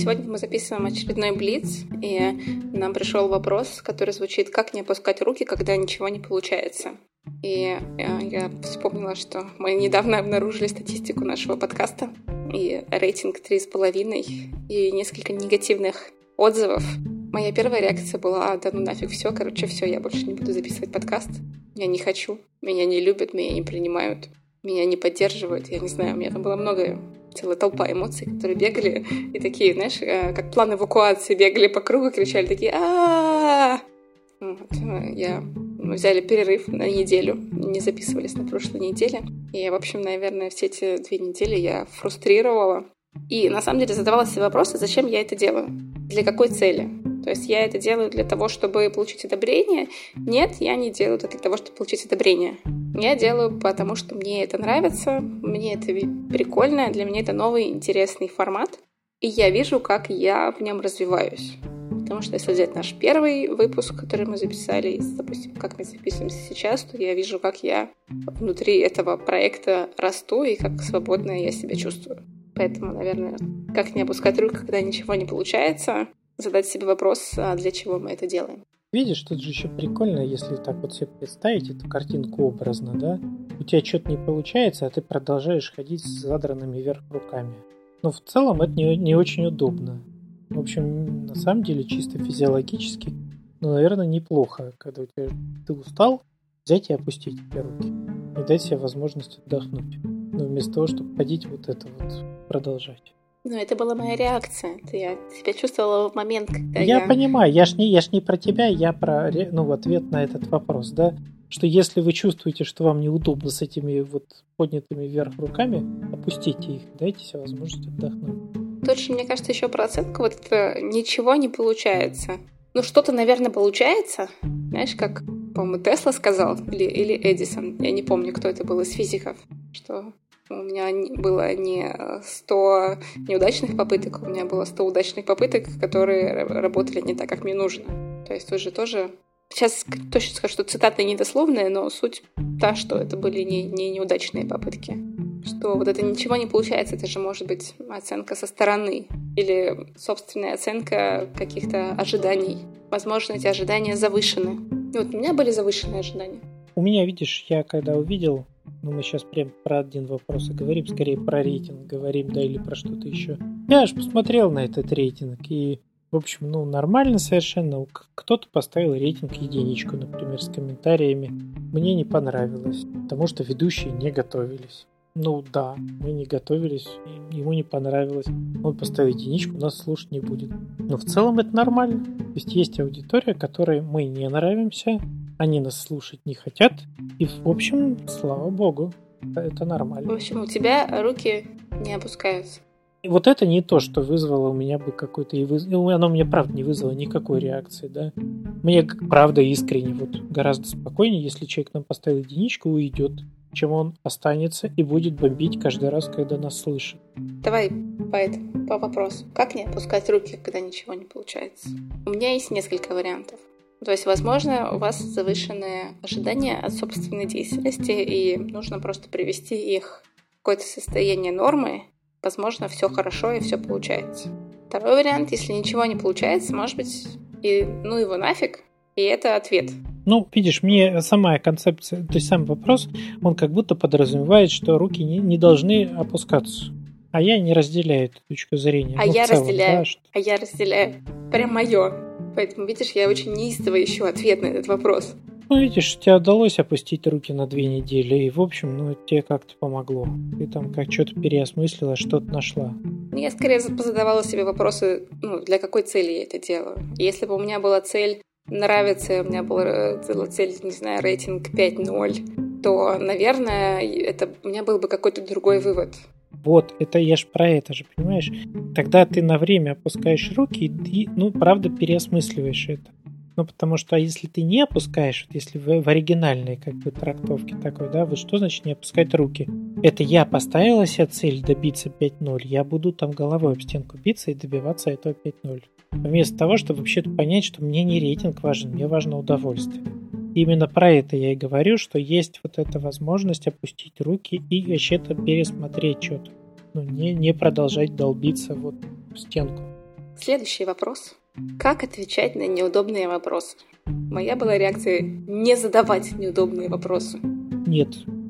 Сегодня мы записываем очередной блиц, и нам пришел вопрос, который звучит «Как не опускать руки, когда ничего не получается?» И э, я вспомнила, что мы недавно обнаружили статистику нашего подкаста, и рейтинг 3,5, и несколько негативных отзывов. Моя первая реакция была, да ну нафиг все, короче, все, я больше не буду записывать подкаст. Я не хочу, меня не любят, меня не принимают, меня не поддерживают, я не знаю, у меня там было много целая толпа эмоций, которые бегали и такие, знаешь, э, как план эвакуации, бегали по кругу, кричали такие а вот. Я мы взяли перерыв на неделю, не записывались на прошлой неделе. И, в общем, наверное, все эти две недели я фрустрировала. И на самом деле задавала себе вопросы, зачем я это делаю, для какой цели. То есть я это делаю для того, чтобы получить одобрение? Нет, я не делаю это для того, чтобы получить одобрение. Я делаю, потому что мне это нравится, мне это прикольно, для меня это новый интересный формат, и я вижу, как я в нем развиваюсь. Потому что если взять наш первый выпуск, который мы записали, допустим, как мы записываемся сейчас, то я вижу, как я внутри этого проекта расту и как свободно я себя чувствую. Поэтому, наверное, как не опускать руки, когда ничего не получается, задать себе вопрос, а для чего мы это делаем. Видишь, тут же еще прикольно, если так вот себе представить эту картинку образно, да? У тебя что-то не получается, а ты продолжаешь ходить с задранными вверх руками. Но в целом это не, не очень удобно. В общем, на самом деле, чисто физиологически, ну, наверное, неплохо, когда у тебя ты устал, взять и опустить эти руки и дать себе возможность отдохнуть. Но вместо того, чтобы ходить вот это вот продолжать. Ну, это была моя реакция. Это я себя чувствовала в момент, когда я... Я понимаю, я ж, не, я ж не про тебя, я про ну, ответ на этот вопрос, да? Что если вы чувствуете, что вам неудобно с этими вот поднятыми вверх руками, опустите их, дайте себе возможность отдохнуть. Точно, мне кажется, еще про оценку вот это ничего не получается. Ну, что-то, наверное, получается. Знаешь, как, по-моему, Тесла сказал, или, или Эдисон, я не помню, кто это был из физиков, что у меня было не 100 неудачных попыток, у меня было 100 удачных попыток, которые работали не так, как мне нужно. То есть уже тоже... Сейчас точно скажу, что цитата недословная, но суть та, что это были не, не неудачные попытки. Что вот это ничего не получается, это же может быть оценка со стороны или собственная оценка каких-то ожиданий. Возможно, эти ожидания завышены. И вот у меня были завышенные ожидания. У меня, видишь, я когда увидел ну, мы сейчас прям про один вопрос и говорим, скорее про рейтинг говорим, да, или про что-то еще. Я аж посмотрел на этот рейтинг, и, в общем, ну, нормально совершенно. Кто-то поставил рейтинг единичку, например, с комментариями. Мне не понравилось, потому что ведущие не готовились. Ну да, мы не готовились, ему не понравилось. Он поставил единичку, нас слушать не будет. Но в целом это нормально. То есть есть аудитория, которой мы не нравимся, они нас слушать не хотят. И, в общем, слава богу, это нормально. В общем, у тебя руки не опускаются. И вот это не то, что вызвало у меня бы какой-то... И выз... Оно мне, правда, не вызвало никакой реакции, да. Мне, правда, искренне вот гораздо спокойнее, если человек нам поставит единичку уйдет, чем он останется и будет бомбить каждый раз, когда нас слышит. Давай по, этому, по вопросу. Как не опускать руки, когда ничего не получается? У меня есть несколько вариантов. То есть, возможно, у вас завышенные ожидания от собственной деятельности, и нужно просто привести их в какое-то состояние нормы. Возможно, все хорошо и все получается. Второй вариант, если ничего не получается, может быть, и ну его нафиг, и это ответ. Ну, видишь, мне сама концепция, то есть сам вопрос, он как будто подразумевает, что руки не, не должны опускаться. А я не разделяю эту точку зрения. А ну, я целом, разделяю. Да, что... А я разделяю. Прям мое. Поэтому, видишь, я очень неистово ищу ответ на этот вопрос. Ну, видишь, тебе удалось опустить руки на две недели, и, в общем, ну, тебе как-то помогло. Ты там как что-то переосмыслила, что-то нашла. Ну, я скорее задавала себе вопросы, ну, для какой цели я это делаю. Если бы у меня была цель нравится, у меня была цель, не знаю, рейтинг 5-0, то, наверное, это у меня был бы какой-то другой вывод. Вот, это я ж про это же, понимаешь? Тогда ты на время опускаешь руки и, ну, правда, переосмысливаешь это. Ну, потому что если ты не опускаешь, вот если в, в оригинальной как бы трактовке такой, да, вот что значит не опускать руки? Это я поставила себе цель добиться 5-0, я буду там головой об стенку биться и добиваться этого 5-0. Вместо того, чтобы вообще-то понять, что мне не рейтинг важен, мне важно удовольствие. Именно про это я и говорю, что есть вот эта возможность опустить руки и вообще-то пересмотреть что-то. Ну, не, не продолжать долбиться вот в стенку. Следующий вопрос. Как отвечать на неудобные вопросы? Моя была реакция не задавать неудобные вопросы. Нет,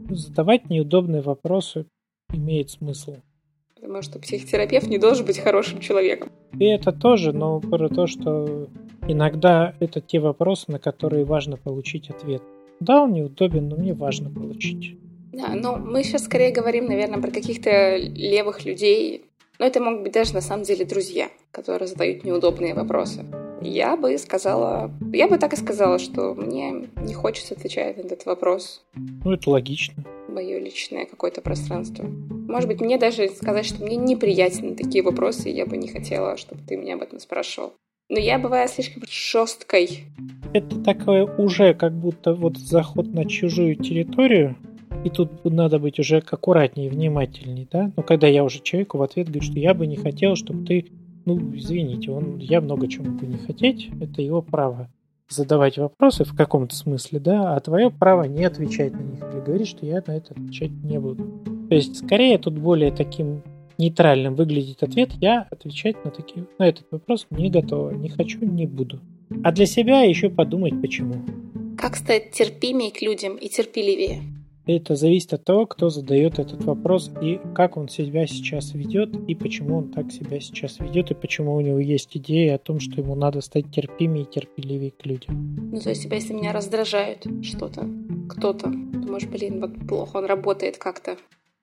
задавать неудобные вопросы имеет смысл. Потому что психотерапевт не должен быть хорошим человеком. И это тоже, но про то, что иногда это те вопросы, на которые важно получить ответ. Да, он неудобен, но мне важно получить. Да, но мы сейчас скорее говорим, наверное, про каких-то левых людей, но это могут быть даже на самом деле друзья, которые задают неудобные вопросы. Я бы сказала, я бы так и сказала, что мне не хочется отвечать на этот вопрос. Ну, это логично. Мое личное какое-то пространство. Может быть, мне даже сказать, что мне неприятны такие вопросы, и я бы не хотела, чтобы ты меня об этом спрашивал. Но я бываю слишком жесткой. Это такое уже как будто вот заход на чужую территорию, и тут надо быть уже аккуратнее и внимательней, да? Но когда я уже человеку в ответ говорю, что я бы не хотел, чтобы ты... Ну, извините, он, я много чего могу не хотеть, это его право задавать вопросы в каком-то смысле, да, а твое право не отвечать на них или говорить, что я на это отвечать не буду. То есть, скорее, тут более таким нейтральным выглядит ответ, я отвечать на, такие, на этот вопрос не готова, не хочу, не буду. А для себя еще подумать, почему. Как стать терпимее к людям и терпеливее? Это зависит от того, кто задает этот вопрос и как он себя сейчас ведет, и почему он так себя сейчас ведет, и почему у него есть идея о том, что ему надо стать терпимее и терпеливее к людям. Ну, то есть, если меня раздражает что-то, кто-то, думаешь, блин, вот плохо он работает как-то.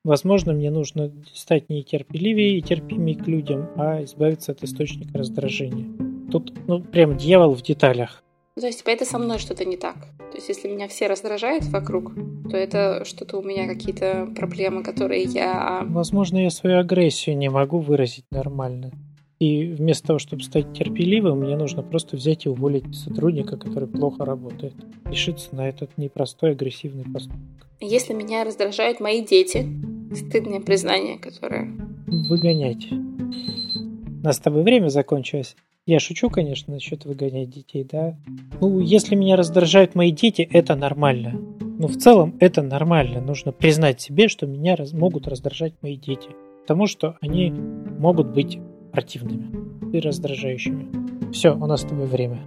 Возможно, мне нужно стать не терпеливее и терпимее к людям, а избавиться от источника раздражения. Тут, ну, прям дьявол в деталях. Ну, то есть, типа, это со мной что-то не так. То есть, если меня все раздражают вокруг, то это что-то у меня какие-то проблемы, которые я... Возможно, я свою агрессию не могу выразить нормально. И вместо того, чтобы стать терпеливым, мне нужно просто взять и уволить сотрудника, который плохо работает. Решиться на этот непростой агрессивный поступок. Если меня раздражают мои дети, стыдное признание, которое... Выгонять. У нас с тобой время закончилось. Я шучу, конечно, насчет выгонять детей, да. Ну, если меня раздражают мои дети, это нормально. Но в целом это нормально. Нужно признать себе, что меня раз... могут раздражать мои дети. Потому что они могут быть противными и раздражающими. Все, у нас с тобой время.